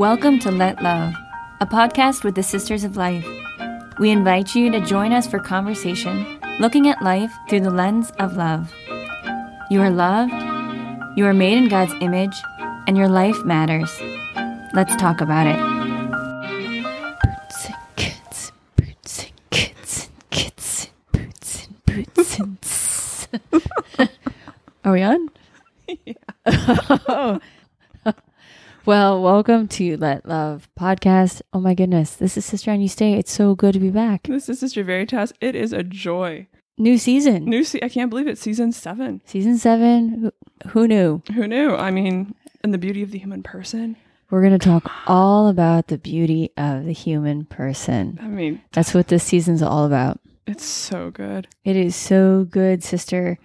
Welcome to Let Love, a podcast with the Sisters of Life. We invite you to join us for conversation looking at life through the lens of love. You are loved, you are made in God's image, and your life matters. Let's talk about it. Boots and kits, boots and kits, and and boots boots and s- Are we on? Yeah. Oh. Well, welcome to Let Love podcast. Oh my goodness, this is Sister on You Stay. It's so good to be back. This is Sister Veritas. It is a joy. New season, New se- I can't believe it. Season seven. season seven. Who, who knew? Who knew? I mean, and the beauty of the human person. We're going to talk all about the beauty of the human person. I mean, That's what this season's all about. it's so good. It is so good, sister.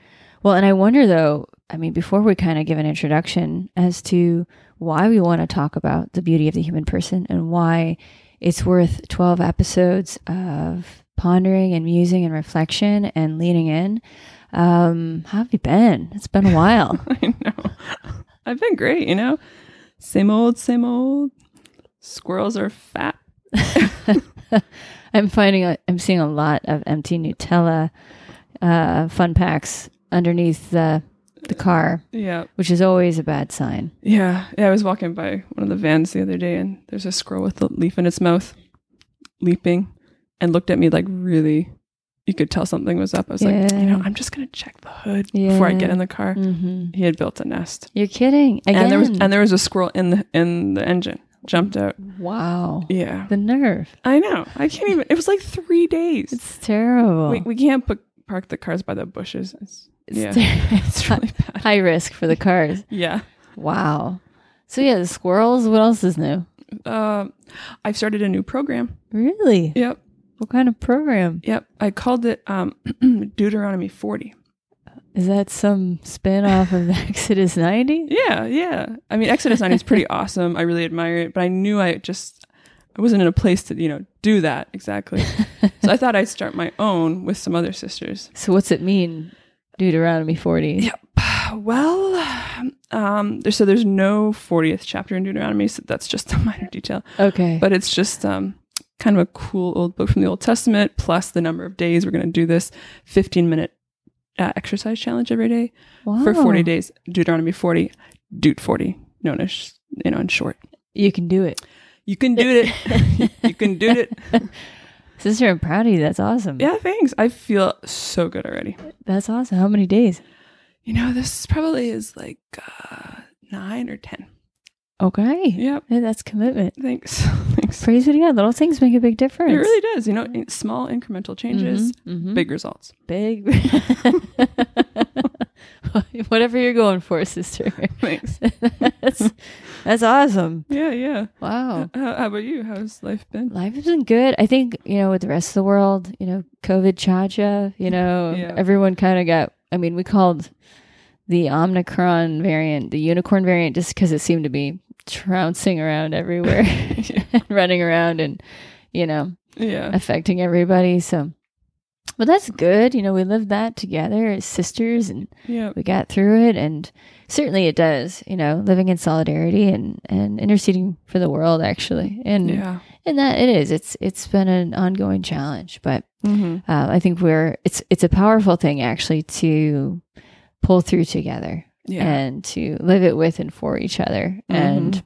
Well, and I wonder though, I mean, before we kind of give an introduction as to why we want to talk about the beauty of the human person and why it's worth 12 episodes of pondering and musing and reflection and leaning in. Um, how have you been? It's been a while. I know. I've been great. You know, same old, same old. Squirrels are fat. I'm finding a, I'm seeing a lot of empty Nutella uh, fun packs underneath the the car, Yeah, which is always a bad sign. yeah, yeah. I was walking by one of the vans the other day, and there's a squirrel with a leaf in its mouth, leaping, and looked at me like really. You could tell something was up. I was like, you know, I'm just gonna check the hood before I get in the car. hmm He had built a nest. You're kidding. Again. and there was and there was a squirrel in the in the engine jumped out wow. yeah The nerve. i know i can't even it was like three days It's terrible. we, we can't put, park the cars by the bushes it's yeah it's really bad high risk for the cars. yeah Wow. So yeah, the squirrels. What else is new? uh, i've started a new program Really? yep What kind of program? yep i called it um deuteronomy 40 Is that some spin off of Exodus 90? yeah yeah i mean exodus 90 is pretty awesome i really admire it but i knew i just i wasn't in a place to you know do that exactly so i thought i'd start my own with some other sisters So what's it mean? Deuteronomy 40. Yep. Well, um, there, so there's no 40th chapter in Deuteronomy, so that's just a minor detail. Okay. But it's just um, kind of a cool old book from the Old Testament, plus the number of days we're going to do this 15 minute uh, exercise challenge every day wow. for 40 days. Deuteronomy 40, Deut 40, known as, you know, in short. You can do it. You can do it. you can do it. Sister, I'm proud of you. That's awesome. Yeah, thanks. I feel so good already. That's awesome. How many days? You know, this probably is like uh, nine or 10. Okay. Yep. Yeah, that's commitment. Thanks. thanks. Praise be to God. Little things make a big difference. It really does. You know, small incremental changes, Mhm, mhm. big results. big. Whatever you're going for, sister. Thanks. that's, that's awesome. Yeah, yeah. Wow. How, how about you? How's life been? Life has been good. I think, you know, with the rest of the world, you know, COVID cha-cha, you know, Yeah. everyone kind of got, I mean, we called the Omicron variant the unicorn variant just because it seemed to be trouncing around everywhere and running around and, you know, Yeah. affecting everybody. So, but that's good. You know, we lived that together as sisters and Yeah. we got through it. And certainly it does, you know, living in solidarity and, and interceding for the world actually. And, Yeah. and that it is, it's, it's been an ongoing challenge, but hmm uh, I think we're, it's, it's a powerful thing actually to pull through together Yeah. and to live it with and for each other. Mhm. And,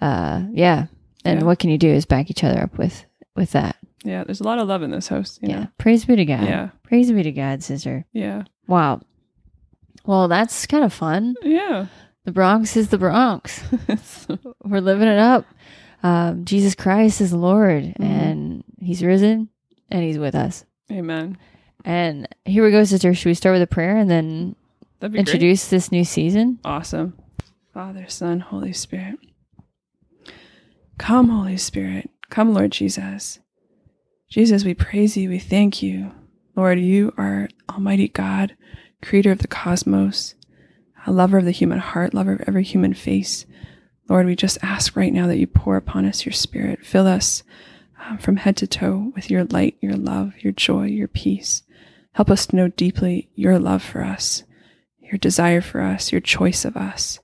uh, yeah. And Yeah. what can you do is back each other up with, with that. yeah. There's a lot of love in this house. Yeah. Know? Praise be to God. Yeah. Praise be to God, sister. Yeah. Wow. Well, that's kind of fun. Yeah. The Bronx is the Bronx. We're living it up. Um, Jesus Christ is Lord, Mm-hmm. and He's risen, and He's with us. Amen. And here we go, sister. Should we start with a prayer and then introduce this new season? Awesome. Father, Son, Holy Spirit. Come, Holy Spirit. Come, Lord Jesus. Jesus, we praise you. We thank you. Lord, you are Almighty God, creator of the cosmos, a lover of the human heart, lover of every human face. Lord, we just ask right now that you pour upon us your spirit. Fill us um, from head to toe with your light, your love, your joy, your peace. Help us to know deeply your love for us, your desire for us, your choice of us.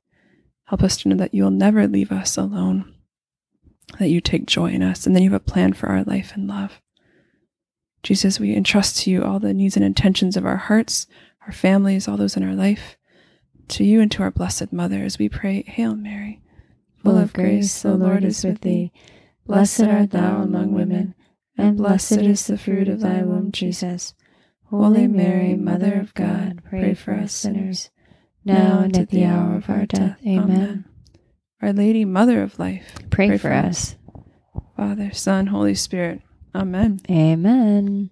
Help us to know that you will never leave us alone. that you take joy in us, and then you have a plan for our life and love. Jesus, we entrust to you all the needs and intentions of our hearts, our families, all those in our life, to you and to our Blessed Mother as we pray, Hail Mary, Full of grace, the Lord is with thee. Blessed art thou among women, and blessed is the fruit of thy womb, Jesus. Holy Mary, Mother of God, pray for us sinners, now and at the hour of our death. Amen. Our Lady, Mother of Life, Pray, for us. Father, Son, Holy Spirit. Amen. Amen.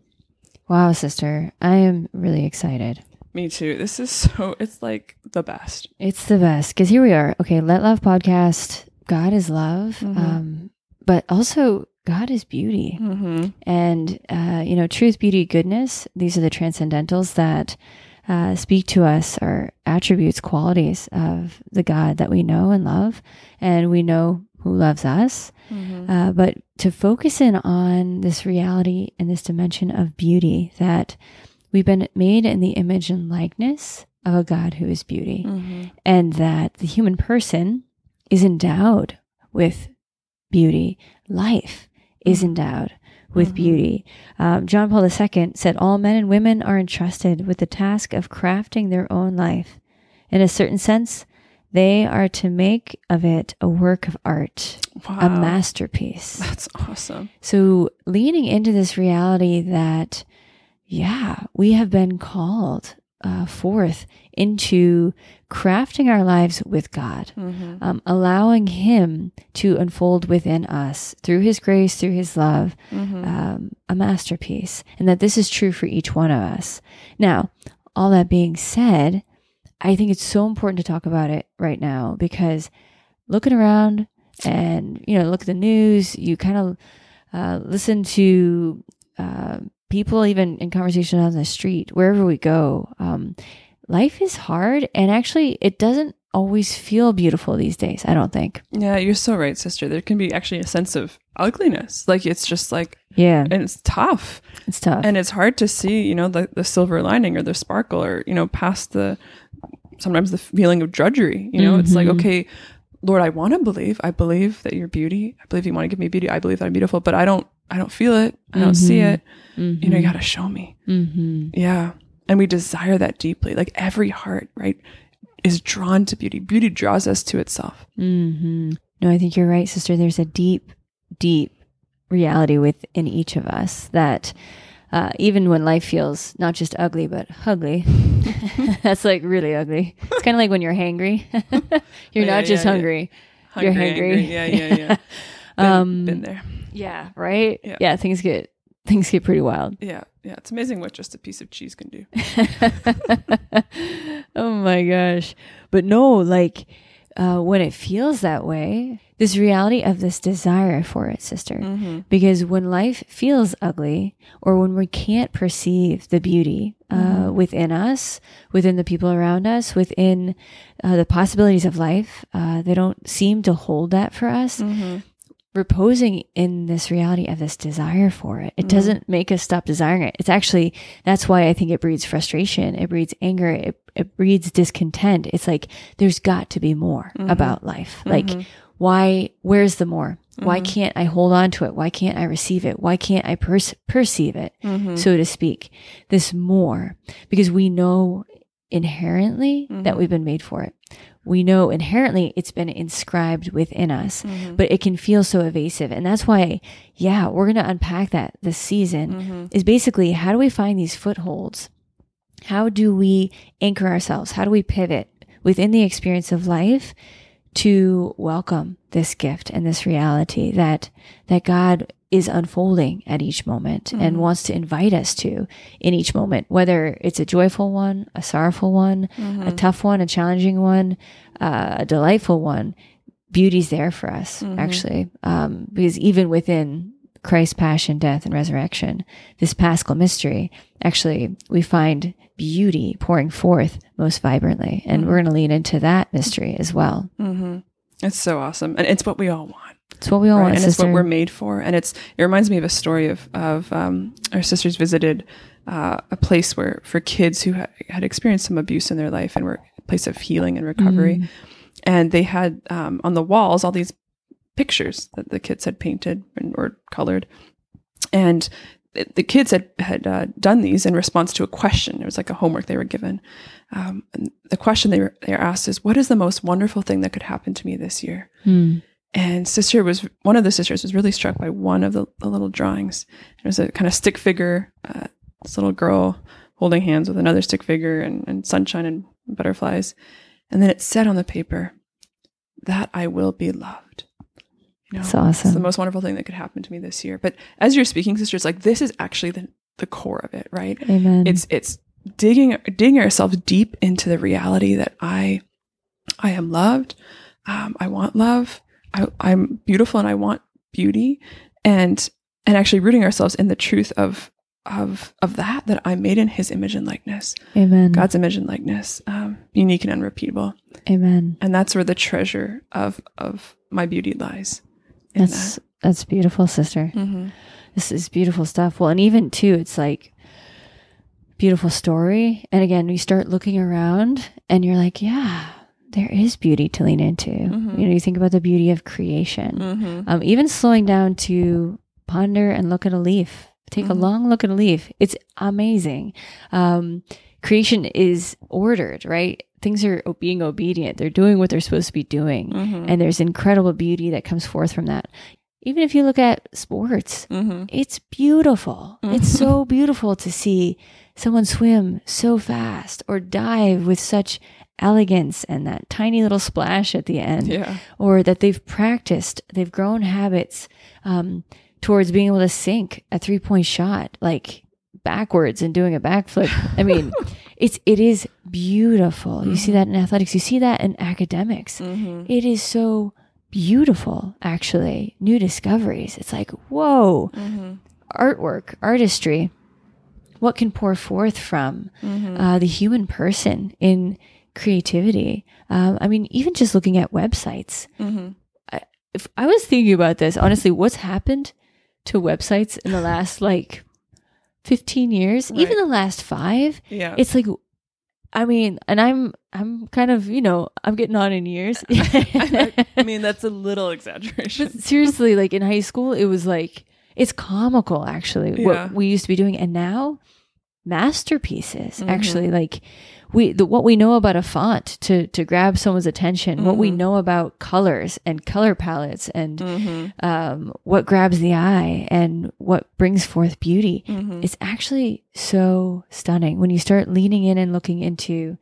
Wow, sister, I am really excited. Me too. This is so, it's like the best. It's the best because here we are. Okay, Let Love podcast. God is love, Mhm. um, but also God is beauty. Mm-hmm. And, uh, you know, truth, beauty, goodness, these are the transcendentals that uh, speak to us, are attributes, qualities of the God that we know and love, and we know who loves us. Mm-hmm. Uh, but to focus in on this reality and this dimension of beauty that we've been made in the image and likeness of a God who is beauty, Mm-hmm. and that the human person is endowed with beauty. Life is Mhm. endowed with Mhm. beauty. Um, John Paul II said, All men and women are entrusted with the task of crafting their own life. In a certain sense, they are to make of it a work of art, Wow. a masterpiece. That's awesome. So, leaning into this reality that, yeah, we have been called uh, forth into crafting our lives with God, Mm-hmm. um, allowing Him to unfold within us through His grace, through His love, Mm-hmm. um, a masterpiece, and that this is true for each one of us. Now, all that being said, I think it's so important to talk about it right now because looking around and you know look at the news, you kind of uh, listen to uh, people even in conversation on the street, wherever we go. Um, life is hard, and actually, it doesn't always feel beautiful these days. I don't think. Yeah, you're so right, sister. There can be actually a sense of ugliness. Like it's just like, Yeah, and it's tough. it's tough. and it's hard to see you know the, the silver lining or the sparkle or you know past the sometimes the feeling of drudgery you know it's like Mhm. okay lord i want to believe i believe that you're beauty i believe you want to give me beauty i believe that i'm beautiful but i don't i don't feel it i don't see Mhm. it you know you got to show me mm-hmm. yeah and we desire that deeply like every heart right is drawn to beauty beauty draws us to itself hmm No, I think you're right, sister. There's a deep, deep reality within each of us that uh, even when life feels not just ugly, but ugly, that's like really ugly. It's kind of like when you're hangry. you're Yeah, not just yeah, yeah. hungry. You're hangry. yeah yeah yeah been, Um, been there Yeah, right? Yeah. yeah, things get things get pretty wild. yeah yeah it's amazing what just a piece of cheese can do oh my gosh. But no, like uh, when it feels that way, this reality of this desire for it, sister. mm-hmm. Because when life feels ugly or when we can't perceive the beauty uh, Mhm. within us, within the people around us, within uh, the possibilities of life, uh, they don't seem to hold that for us. Mm-hmm. Reposing in this reality of this desire for it, it Mhm. doesn't make us stop desiring it. It's actually, that's why I think it breeds frustration, it breeds anger, it, it breeds discontent. It's like, there's got to be more Mhm. about life. Like, Mhm. why where's the more why Mhm. can't i hold on to it why can't i receive it why can't i per- perceive it Mhm. so to speak this more because we know inherently that Mhm. we've been made for it we know inherently it's been inscribed within us Mhm. but it can feel so evasive and that's why yeah we're going to unpack that this season Mhm. is basically how do we find these footholds? How do we anchor ourselves? How do we pivot within the experience of life to welcome this gift and this reality that that God is unfolding at each moment and Mhm. wants to invite us to in each moment, whether it's a joyful one, a sorrowful one, a Mhm. tough one, a challenging one, uh, a delightful one. Beauty's there for us, Mhm. actually, um, because even within Christ's passion, death, and resurrection, this paschal mystery, actually, we find beauty pouring forth most vibrantly. And Mhm. we're going to lean into that mystery as well. Mhm. It's so awesome, and it's what we all want, It's what we all right? want, and it's what we're made for. And it's it reminds me of a story of of um, our sisters visited uh, a place where for kids who had, had experienced some abuse in their life and were a place of healing and recovery, Mm. and they had um, on the walls all these pictures that the kids had painted and, or colored, and the kids had had uh, done these in response to a question. It was like a homework they were given. Um, and the question they were they were asked is, "What is the most wonderful thing that could happen to me this year?" Hmm. And sister was one of the sisters was really struck by one of the, the little drawings. It was a kind of stick figure, uh, this little girl holding hands with another stick figure and, and sunshine and butterflies. And then it said on the paper, that I will be loved. You know, That's awesome. It's the most wonderful thing that could happen to me this year. But as you're speaking, sisters, like this is actually the, the core of it, right? Amen. It's it's digging digging ourselves deep into the reality that I I am loved. Um, I want love. I, I'm beautiful and I want beauty, and and actually rooting ourselves in the truth of of of that that I'm made in His image and likeness, Amen. God's image and likeness, um, unique and unrepeatable, Amen. and that's where the treasure of of my beauty lies. That's that's beautiful, sister. Mm-hmm. This is beautiful stuff. Well, and even too, it's like beautiful story. And again, we start looking around and you're like, yeah, there is beauty to lean into. Mhm. You know, you think about the beauty of creation. Mm-hmm. Um, even slowing down to ponder and look at a leaf. Take a Mhm. long look at a leaf. It's amazing. Um, creation is ordered, right? Things are being obedient. They're doing what they're supposed to be doing. Mm-hmm. And there's incredible beauty that comes forth from that. Even if you look at sports, Mm-hmm. it's beautiful. It's so beautiful to see someone swim so fast or dive with such elegance and that tiny little splash at the end, Yeah. or that they've practiced, they've grown habits um, towards being able to sink a three point shot like backwards and doing a backflip. I mean, it's it is beautiful. You see that in athletics. You see that in academics. Mm-hmm. It is so beautiful, actually. New discoveries. It's like, whoa, Mm-hmm. artwork, artistry. What can pour forth from Mm-hmm. uh, the human person in creativity? Um, I mean, even just looking at websites. Mm-hmm. If I was thinking about this, honestly, what's happened to websites in the last like 15 years, even the last five? Yeah. It's like, I mean, and I'm, I'm kind of, you know, I'm getting on in years. I, I mean, that's a little exaggeration. But seriously, like in high school, it was like it's comical actually Yeah. what we used to be doing, and now masterpieces Mhm. actually like we the, what we know about a font to to grab someone's attention, what we Mhm. know about colors and color palettes, and Mm-hmm. um, what grabs the eye and what brings forth beauty. Mm-hmm. It's actually so stunning when you start leaning in and looking into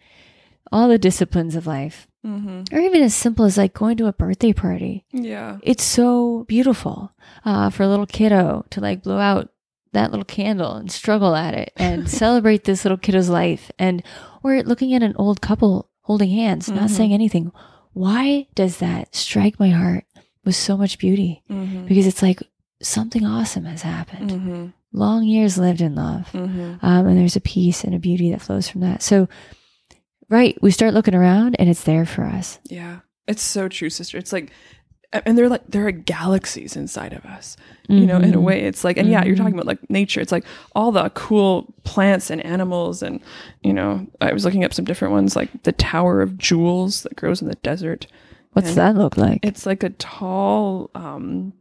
all the disciplines of life, Mm-hmm. or even as simple as like going to a birthday party Yeah. it's so beautiful uh, for a little kiddo to like blow out that little candle and struggle at it and celebrate this little kiddo's life and or looking at an old couple holding hands not Mhm. saying anything why does that strike my heart with so much beauty Mm-hmm. because it's like something awesome has happened Mm-hmm. long years lived in love Mm-hmm. um, and there's a peace and a beauty that flows from that so right we start looking around and it's there for us Yeah. It's so true, sister. It's like, and they're like, there are galaxies inside of us, you know, in a Mhm. way. It's like, and yeah, you're talking about like nature. It's like all the cool plants and animals. And, you know, I was looking up some different ones, like the Tower of Jewels that grows in the desert. what's And that look like It's like a tall, um,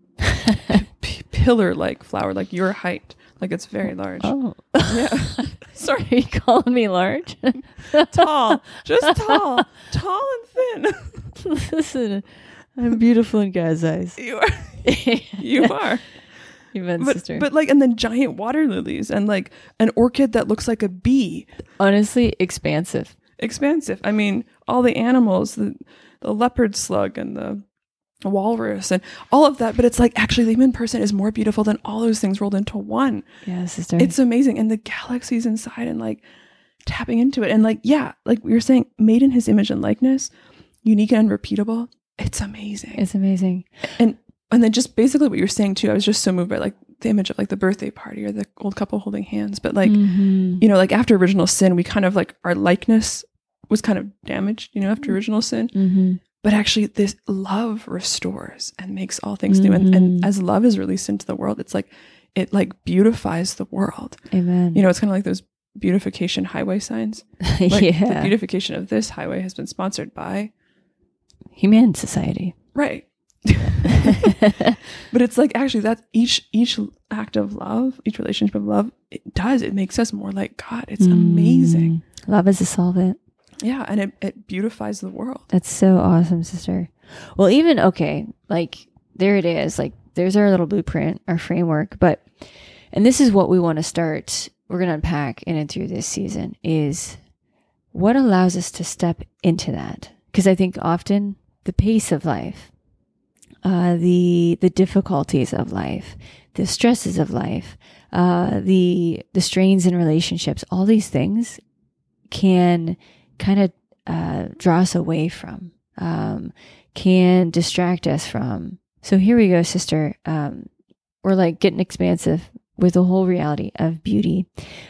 p- pillar like flower, like your height. Like it's very large. oh Yeah. Sorry. You calling me large? tall. Just tall. tall and thin. Listen, I'm beautiful in God's eyes. you are. You are. Amen, but, sister. but like and then giant water lilies and like an orchid that looks like a bee honestly, expansive. expansive i mean all the animals the, the leopard slug and the walrus and all of that but it's like actually the human person is more beautiful than all those things rolled into one Yeah, sister. it's amazing and the galaxies inside and like tapping into it and like yeah like we were saying made in his image and likeness unique and unrepeatable it's amazing it's amazing. and and then just basically what you're saying too i was just so moved by like the image of like the birthday party or the old couple holding hands but like Mhm. you know like after original sin we kind of like our likeness was kind of damaged you know after original sin Mhm. but actually this love restores and makes all things new and, and Mhm. as love is released into the world it's like it like beautifies the world Amen. you know it's kind of like those beautification highway signs like the yeah. beautification of this highway has been sponsored by Humane Society. right but it's like actually that each each act of love, each relationship of love, it does. It makes us more like God. It's amazing. Mm. Love is a solvent. Yeah, and it, it beautifies the world. That's so awesome, sister. Well, even okay, like there it is. Like there's our little blueprint, our framework. But and this is what we want to start. We're going to unpack in and through this season is what allows us to step into that. Because I think often the pace of life, uh, the the difficulties of life, the stresses of life, uh, the the strains in relationships, all these things can kind of uh, draw us away from, um, can distract us from. So here we go, sister. Um, we're like getting expansive with the whole reality of beauty,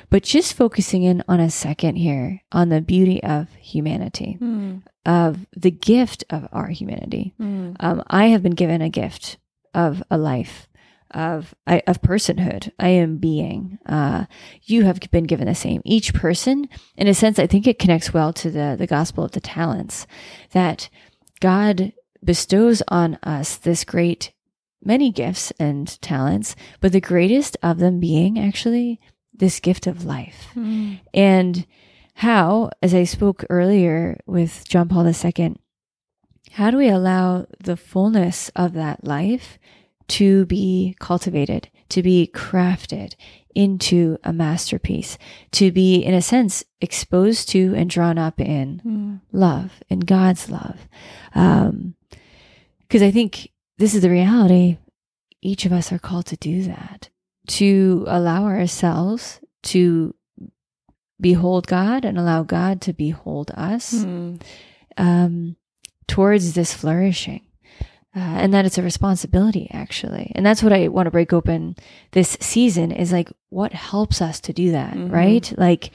but just focusing in on a second here on the beauty of humanity, Mm. Of the gift of our humanity. Mm. Um, I have been given a gift of a life, of I, of personhood. I am being. Uh, you have been given the same. Each person, in a sense, I think it connects well to the the gospel of the talents that God bestows on us this great many gifts and talents, but the greatest of them being actually this gift of life. Mm. And how, as I spoke earlier with John Paul II, how do we allow the fullness of that life to be cultivated, to be crafted into a masterpiece, to be, in a sense, exposed to and drawn up in Mm. love, in God's love? Because I think this is the reality. Each of us are called to do that, to allow ourselves to behold God and allow God to behold us Mm. um, towards this flourishing. Uh, and that it's a responsibility, actually. And that's what I want to break open this season is like, what helps us to do that, Mhm. right? Like,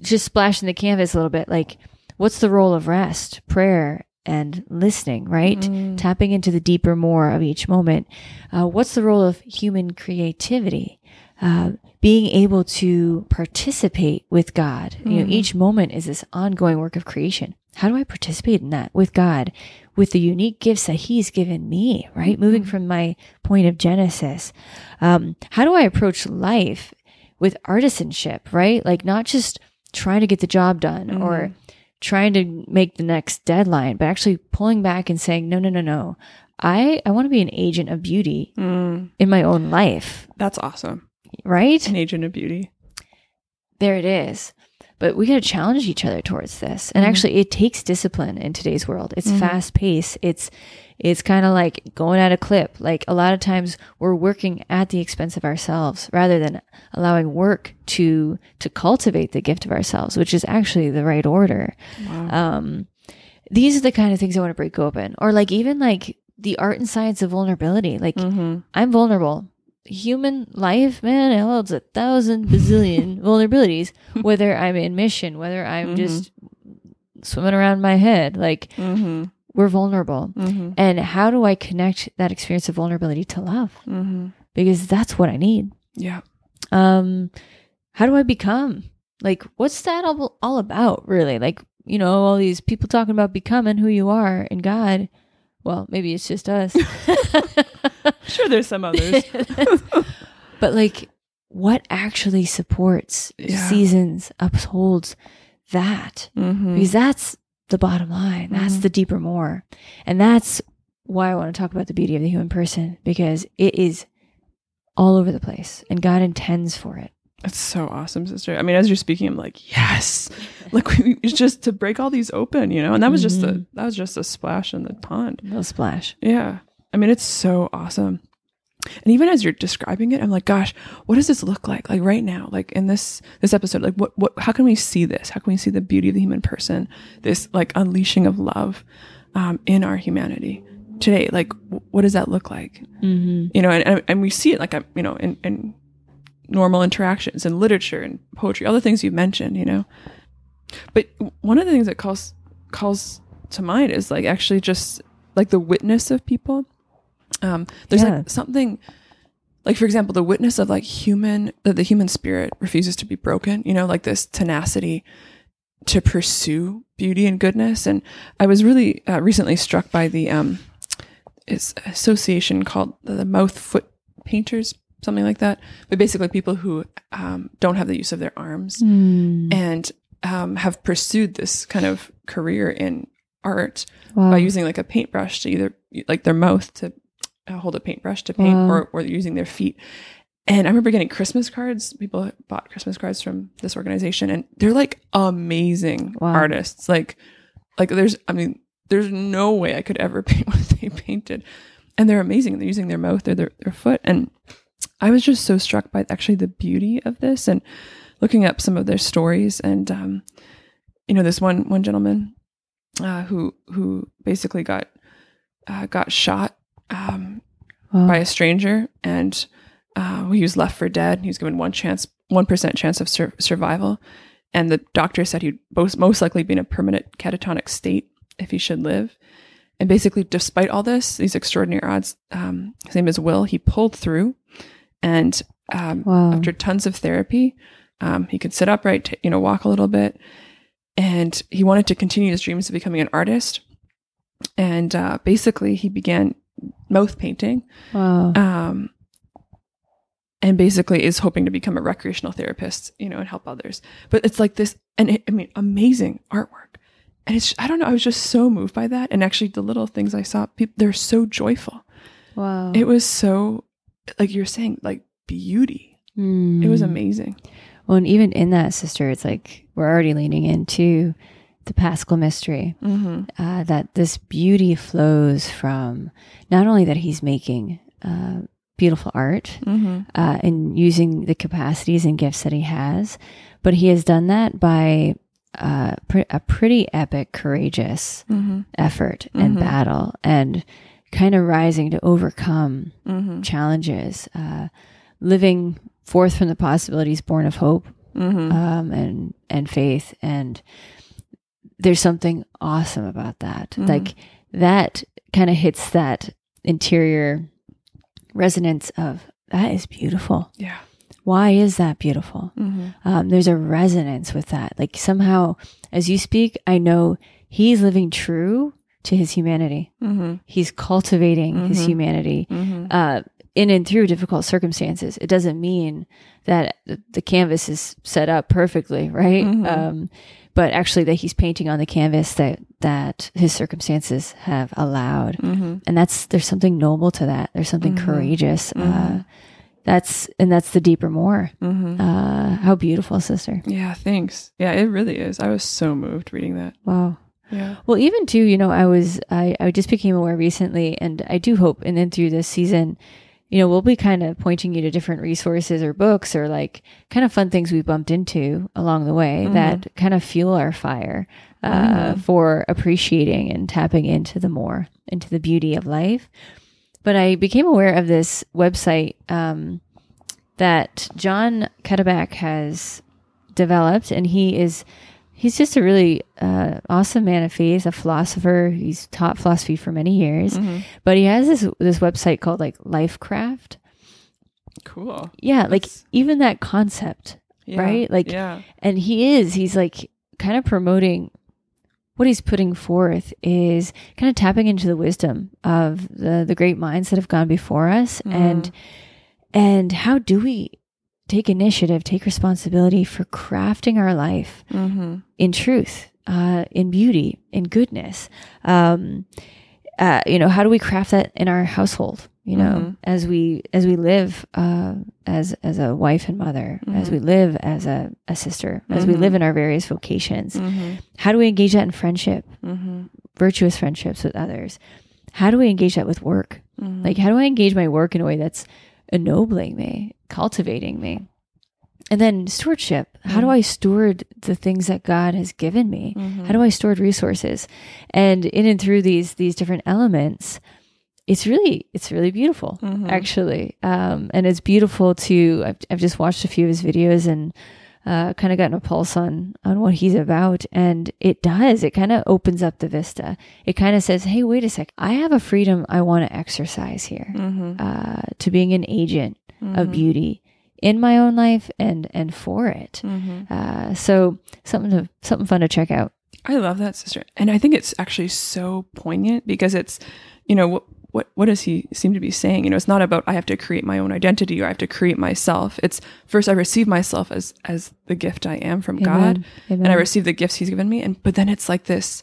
just splashing the canvas a little bit. Like, what's the role of rest, prayer, and listening, right? Mm. Tapping into the deeper more of each moment. Uh, what's the role of human creativity? Uh, being able to participate with God. You know, Mhm. each moment is this ongoing work of creation. How do I participate in that with God, with the unique gifts that He's given me, right? Moving from my point of Genesis. Um, how do I approach life with artisanship, right? Like not just trying to get the job done or trying to make the next deadline, but actually pulling back and saying, no, no, no, no. I, I want to be an agent of beauty Mm. in my own life, That's awesome. Right? An agent of beauty. There it is. But we got to challenge each other towards this. And Mhm. actually it takes discipline in today's world. It's Mhm. fast pace. It's it's kind of like going at a clip. Like a lot of times we're working at the expense of ourselves rather than allowing work to to cultivate the gift of ourselves, which is actually the right order. Wow. Um these are the kind of things I want to break open. Or like even like the art and science of vulnerability. Like mm-hmm. I'm vulnerable. Human life, man, it holds a thousand bazillion vulnerabilities, whether I'm in mission, whether I'm Mhm. just swimming around my head. Like, Mm-hmm. we're vulnerable. Mm-hmm. And how do I connect that experience of vulnerability to love? Mm-hmm. Because that's what I need. Yeah. Um, how do I become? Like, what's that all, all about, really? Like, you know, all these people talking about becoming who you are in God. Well, maybe it's just us. Sure, there's some others. but like what actually supports Yeah. seasons upholds that mm-hmm. because that's the bottom line that's Mhm. the deeper more and that's why i want to talk about the beauty of the human person because it is all over the place and god intends for it That's so awesome, sister. I mean, as you're speaking, I'm like, yes. Like we, it's just to break all these open, you know. And that was just a Mhm. that was just a splash in the pond. no splash Yeah. I mean, it's so awesome. And even as you're describing it, I'm like, gosh, what does this look like? Like right now, like in this this episode, like what what how can we see this? How can we see the beauty of the human person? This like unleashing of love um, in our humanity today. Like, w- what does that look like? mm-hmm. You know, and and, we see it like um, you know in in normal interactions and literature and poetry, all the things you've mentioned. You know, but one of the things that calls calls to mind is like actually just like the witness of people. Um, there's Yeah. like something like for example the witness of like human that the human spirit refuses to be broken you know like this tenacity to pursue beauty and goodness and i was really uh, recently struck by the um an association called the Mouth Foot Painters, something like that. But basically, people who um, don't have the use of their arms Mm. and um, have pursued this kind of career in art Wow. by using like a paintbrush to either like their mouth to uh, hold a paintbrush to paint Wow. or, or using their feet. And I remember getting Christmas cards. People bought Christmas cards from this organization and they're like amazing Wow. artists. Like, like there's, I mean, there's no way I could ever paint what they painted. And they're amazing. They're using their mouth or their, their foot. And I was just so struck by actually the beauty of this and looking up some of their stories. And, um, you know, this one, one gentleman, uh, who, who basically got, uh, got shot, um, Wow. by a stranger, and uh, he was left for dead. He was given one chance, one percent chance of sur- survival, and the doctor said he'd most most likely be in a permanent catatonic state if he should live. And basically, despite all this, these extraordinary odds, um, his name is Will. He pulled through, and um, Wow. after tons of therapy, um, he could sit upright, t- you know, walk a little bit, and he wanted to continue his dreams of becoming an artist. And uh, basically, he began mouth painting Wow. um, and basically is hoping to become a recreational therapist, you know, and help others. But it's like this, and it, I mean, amazing artwork. And it's, I don't know, I was just so moved by that. And actually, the little things I saw, people, they're so joyful. wow. It was so, like you're saying, like beauty. It was Mm. amazing. Well, and even in that, sister, it's like we're already leaning into the Paschal mystery. Mm-hmm. uh, that this beauty flows from not only that he's making uh, beautiful art Mm-hmm. uh, and using the capacities and gifts that he has, but he has done that by uh, a pretty epic, courageous Mm-hmm. effort and Mhm. battle, and kind of rising to overcome Mm-hmm. challenges, uh, living forth from the possibilities born of hope Mm-hmm. um, and and faith and there's something awesome about that Mhm. like that kind of hits that interior resonance of that is beautiful yeah. why is that beautiful Mm-hmm. um, there's a resonance with that like somehow as you speak i know he's living true to his humanity Mm-hmm. he's cultivating his Mhm. humanity Mm-hmm. uh, in and through difficult circumstances. It doesn't mean that the, canvas is set up perfectly, right? Mhm. Um, but actually, that he's painting on the canvas that that his circumstances have allowed, Mm-hmm. and that's there's something noble to that. There's something Mhm. courageous. Uh, that's and that's the deeper more. Mm-hmm. Uh, how beautiful, sister! Yeah. Thanks. Yeah, it really is. I was so moved reading that. Wow. Yeah. Well, even too, you know, I was I, I just became aware recently, and I do hope, and then through this season, you know, we'll be kind of pointing you to different resources or books or like kind of fun things we bumped into along the way Mhm. that kind of fuel our fire uh, Mhm. for appreciating and tapping into the more into the beauty of life. But I became aware of this website um, that John Cuddeback has developed, and he is he's just a really uh, awesome man of faith, a philosopher. He's taught philosophy for many years, Mhm. but he has this this website called like Lifecraft. Cool. Yeah, like even that concept, Yeah. Right? Like- yeah. and he is he's like kind of promoting what he's putting forth is kind of tapping into the wisdom of the the great minds that have gone before us and and how do we take initiative take responsibility for crafting our life Mm-hmm. in truth, uh, in beauty, in goodness. Um, uh, you know, how do we craft that in our household? You know, Mhm. as we as we live uh, as as a wife and mother, as Mhm. we live as a, a sister, as we live in our various vocations. Mm-hmm. How do we engage that in friendship, Mm-hmm. virtuous friendships with others? How do we engage that with work? Mm-hmm. Like, how do I engage my work in a way that's ennobling me, cultivating me? And then stewardship. How do Mhm. I steward the things that God has given me? Mm-hmm. How do I steward resources? And in and through these these different elements, it's really it's really beautiful Mhm. actually. Um, and it's beautiful to I've, I've just watched a few of his videos and uh, kind of gotten a pulse on on what he's about, and it does. It kind of opens up the vista. It kind of says, "Hey, wait a sec. I have a freedom I want to exercise here Mm-hmm. uh, to being an agent Mm-hmm. of beauty in my own life and and for it." Mm-hmm. Uh, so something to something fun to check out. I love that, sister. And I think it's actually so poignant because it's, you know, what what does he seem to be saying? You know, it's not about I have to create my own identity or I have to create myself. It's first I receive myself as as the gift I am from God, Amen. and I receive the gifts He's given me. And but then it's like this,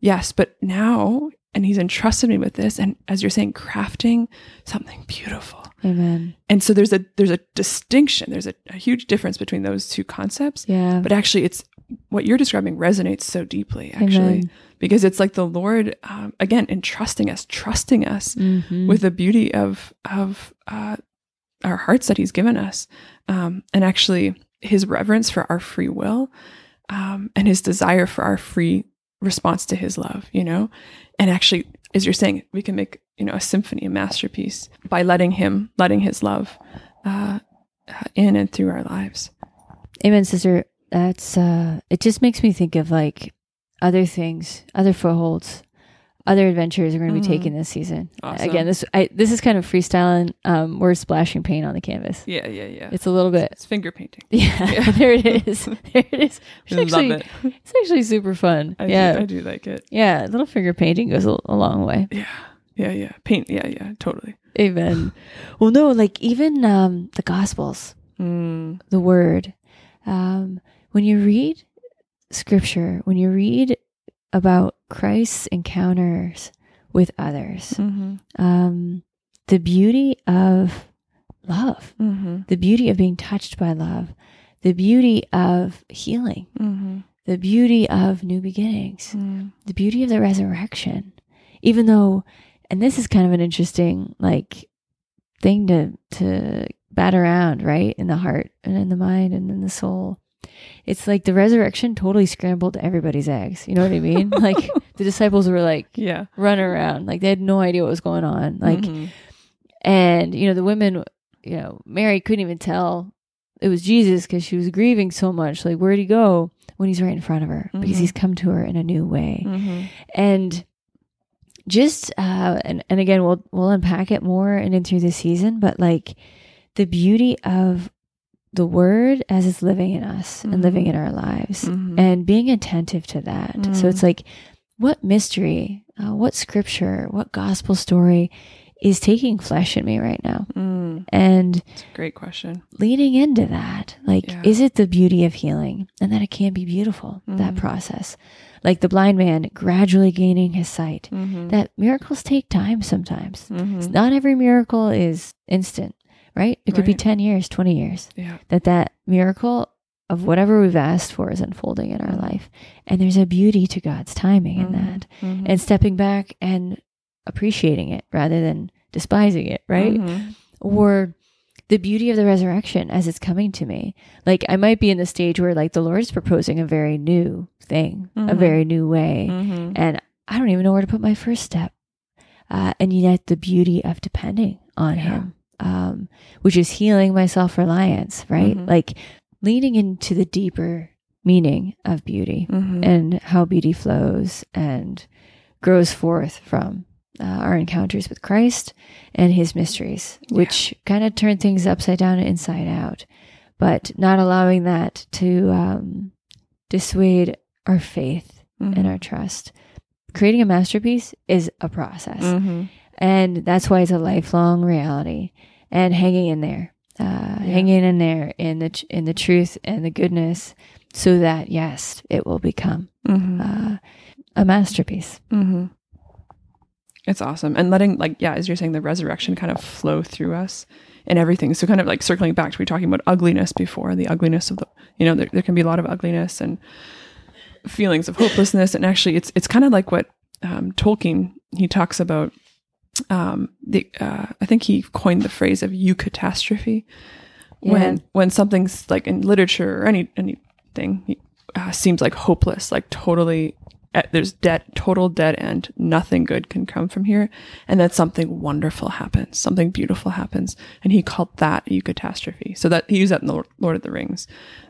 yes, but now, and He's entrusted me with this, and as you're saying, crafting something beautiful. Amen. And so there's a there's a distinction. There's a, a huge difference between those two concepts. Yeah. But actually, it's what you're describing resonates so deeply, actually, Amen. Because it's like the Lord, um, again, entrusting us, trusting us Mhm. with the beauty of of uh, our hearts that He's given us, um, and actually His reverence for our free will, um, and His desire for our free response to His love. You know, and actually, as you're saying, we can make you know a symphony, a masterpiece by letting Him, letting His love uh, uh, in and through our lives. Amen, sister. That's uh it just makes me think of like other things, other footholds, other adventures we're gonna Mhm. be taken this season. Awesome. Again, this I this is kind of freestyling. Um we're splashing paint on the canvas. Yeah, yeah, yeah. It's a little bit It's finger painting. Yeah, Yeah. there it is. There it is. It's actually, love it. It's actually super fun. I yeah. do, I do like it. yeah, little finger painting goes a, a long way. Yeah, yeah, yeah. Paint. Yeah, yeah. Totally. Amen. well, no, like even um the gospels, Mm. the word. Um when you read scripture, when you read about Christ's encounters with others, Mm-hmm. um the beauty of love, Mm-hmm. the beauty of being touched by love, the beauty of healing, Mm-hmm. the beauty of new beginnings, Mm. the beauty of the resurrection. Even though, and this is kind of an interesting like thing to to bat around, right, in the heart and in the mind and in the soul. It's like the resurrection totally scrambled everybody's eggs. You know what I mean? like the disciples were like Yeah. run around, like they had no idea what was going on. Like, Mhm. and you know the women, you know, Mary couldn't even tell it was Jesus because she was grieving so much. Like, where'd he go when he's right in front of her? Because Mhm. he's come to her in a new way Mhm. and just uh and, and again we'll we'll unpack it more and in through the season but like the beauty of the word as it's living in us and Mhm. living in our lives Mhm. and being attentive to that so Mm. it's like what mystery uh, what scripture what gospel story is taking flesh in me right now Mm. and It's a great question. leaning into that like Yeah. is it the beauty of healing and that it can be beautiful that Mhm. process like the blind man gradually gaining his sight Mm-hmm. that miracles take time sometimes. mm-hmm. Not every miracle is instant, right? It could be 10 years, 20 years. Yeah. That that miracle of whatever we've asked for is unfolding in our Mhm. life. And there's a beauty to God's timing in Mhm. that. Mhm. And stepping back and appreciating it rather than despising it, right? Mhm. Or the beauty of the resurrection as it's coming to me. Like I might be in the stage where like the Lord is proposing a very new thing, a Mhm. very new way Mhm. and I don't even know where to put my first step. Uh, and yet, the beauty of depending on Yeah. Him, um, which is healing my self reliance, right? Mhm. Like leaning into the deeper meaning of beauty Mhm. and how beauty flows and grows forth from uh, our encounters with Christ and His mysteries, Yeah. which kind of turn things upside down and inside out, but not allowing that to um, dissuade our faith and Mhm. our trust. Creating a masterpiece is a process, Mhm. And that's why it's a lifelong reality. And hanging in there, uh, hanging in there in the tr- in the truth and the goodness, so that yes, it will become Mhm. uh, a masterpiece. Mm-hmm. It's awesome. And letting, like, yeah, as you're saying, the resurrection kind of flow through us and everything. So, kind of like circling back to we talking about ugliness before, the ugliness of the, you know, there, there can be a lot of ugliness and feelings of hopelessness. And actually, it's it's kind of like what um, Tolkien he talks about. Um, the uh, I think he coined the phrase of eucatastrophe. When when something's like in literature or any anything uh, seems like hopeless, like totally uh, there's dead total dead end. Nothing good can come from here, and then something wonderful happens, something beautiful happens, and he called that a eucatastrophe. So that he used that in the Lord- Lord of the Rings,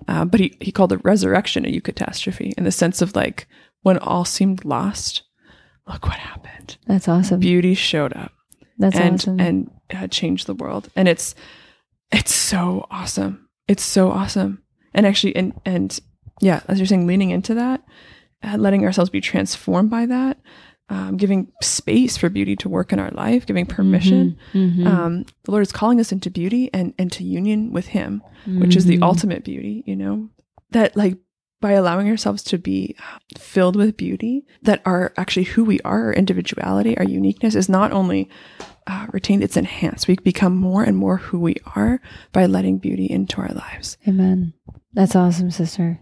uh, but he he called the resurrection a eucatastrophe in the sense of like when all seemed lost, look what happened. That's awesome. Beauty showed up That's and awesome. and uh, changed the world and it's it's so awesome it's so awesome and actually and and yeah as you're saying leaning into that uh, letting ourselves be transformed by that um, giving space for beauty to work in our life, giving permission. Mhm. Um, the Lord is calling us into beauty and into union with Him, which is the Mhm. ultimate beauty, you know, that like by allowing ourselves to be filled with beauty, that are actually who we are, our individuality, our uniqueness is not only uh, retained, it's enhanced. We become more and more who we are by letting beauty into our lives. Amen. That's awesome, sister.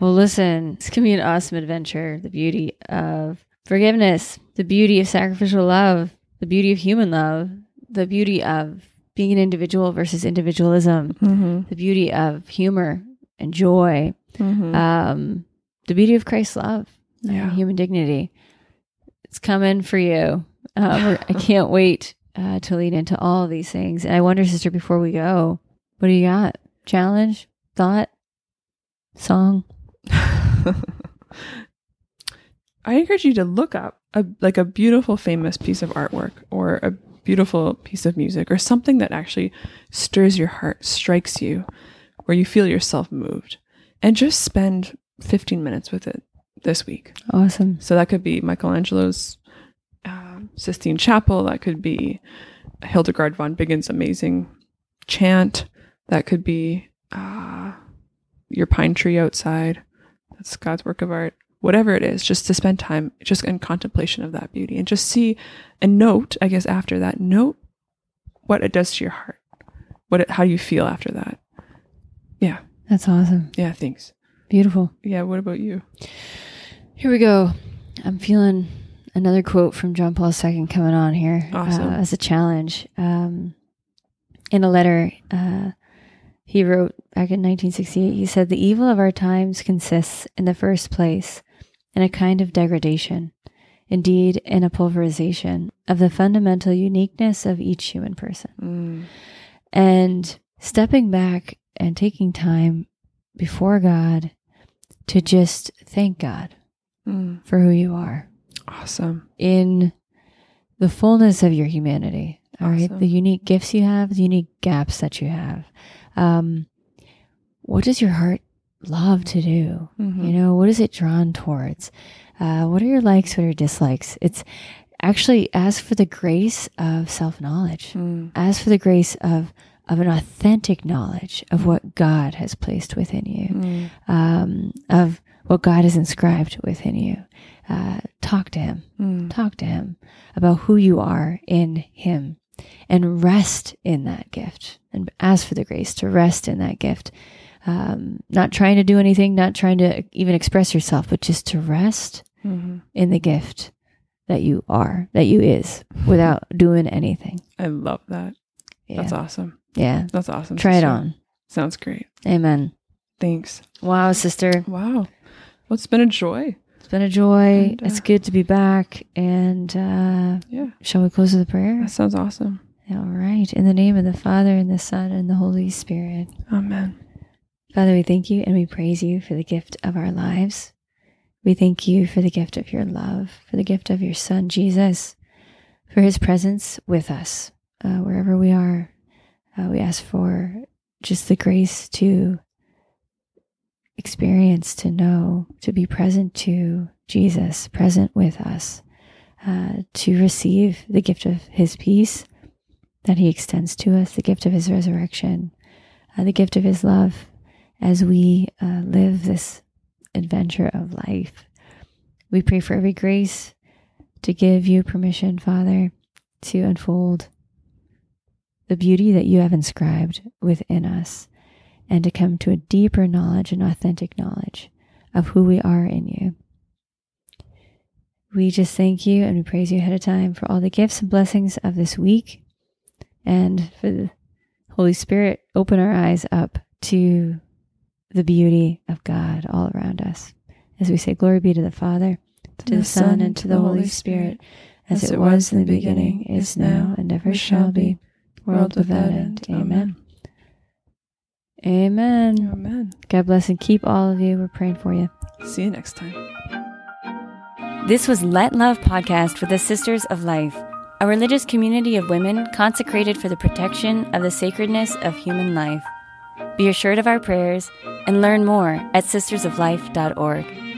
Well, listen, going to be an awesome adventure. The beauty of forgiveness, the beauty of sacrificial love, the beauty of human love, the beauty of being an individual versus individualism, Mm-hmm. the beauty of humor and joy, Mm-hmm. um, the beauty of Christ's love Yeah. and human dignity. It's coming for you. Uh, I can't wait uh, to lead into all these things. And I wonder, sister, before we go, what do you got? Challenge, thought, song? I encourage you to look up a like a beautiful famous piece of artwork or a beautiful piece of music or something that actually stirs your heart, strikes you, where you feel yourself moved. And just spend 15 minutes with it this week. Awesome. So that could be Michelangelo's um, Sistine Chapel. That could be Hildegard von Bingen amazing chant. That could be uh, your pine tree outside. That's God's work of art. Whatever it is, just to spend time just in contemplation of that beauty and just see and note, I guess, after that, note what it does to your heart. What it, how you feel after that. Yeah. That's awesome. Yeah. Thanks. Beautiful. Yeah. What about you? Here we go. I'm feeling another quote from John Paul II coming on here Awesome. uh, as a challenge. Um, in a letter uh, he wrote back in 1968, he said, The evil of our times consists, in the first place, in a kind of degradation, indeed, in a pulverization of the fundamental uniqueness of each human person. Mm. And stepping back and taking time before God to just thank God Mm. for who you are Awesome. in the fullness of your humanity. all right, the unique gifts you have, the unique gaps that you have. Um, what does your heart love to do? Mhm. You know, what is it drawn towards? Uh, what are your likes? What are your dislikes? It's actually ask for the grace of self knowledge. Mm. Ask for the grace of of an authentic knowledge of what God has placed within you Mm. um, of what God has inscribed within you. Uh, talk to Him. Mm. Talk to Him about who you are in Him and rest in that gift and ask for the grace to rest in that gift. Um, not trying to do anything, not trying to even express yourself, but just to rest Mhm. in the gift that you are, that you is, without doing anything. I love that. Yeah. That's awesome. Yeah. That's awesome. Try it on. Sounds great. Amen. Thanks. Wow, sister. Wow. Well, it's been a joy. It's been a joy. And, uh, it's good to be back. And uh, Yeah. shall we close with a prayer? That sounds awesome. All right. In the name of the Father, and the Son, and the Holy Spirit. Amen. Father, we thank you and we praise you for the gift of our lives. We thank you for the gift of your love, for the gift of your Son, Jesus, for his presence with us uh, wherever we are. Uh, we ask for just the grace to experience, to know, to be present to Jesus, present with us, uh, to receive the gift of his peace that he extends to us, the gift of his resurrection, uh, the gift of his love as we uh, live this adventure of life. We pray for every grace to give you permission, Father, to unfold the beauty that you have inscribed within us and to come to a deeper knowledge and authentic knowledge of who we are in you. We just thank you and we praise you ahead of time for all the gifts and blessings of this week and for the Holy Spirit, open our eyes up to the beauty of God all around us. As we say, Glory be to the Father, to the Son, and to the Holy Spirit, as it was in the beginning, is now, and ever shall be, world without end. Amen. Amen. Amen. God bless and keep all of you. We're praying for you. See you next time. This was Let Love Podcast with the Sisters of Life, a religious community of women consecrated for the protection of the sacredness of human life. Be assured of our prayers and learn more at sistersoflife.org.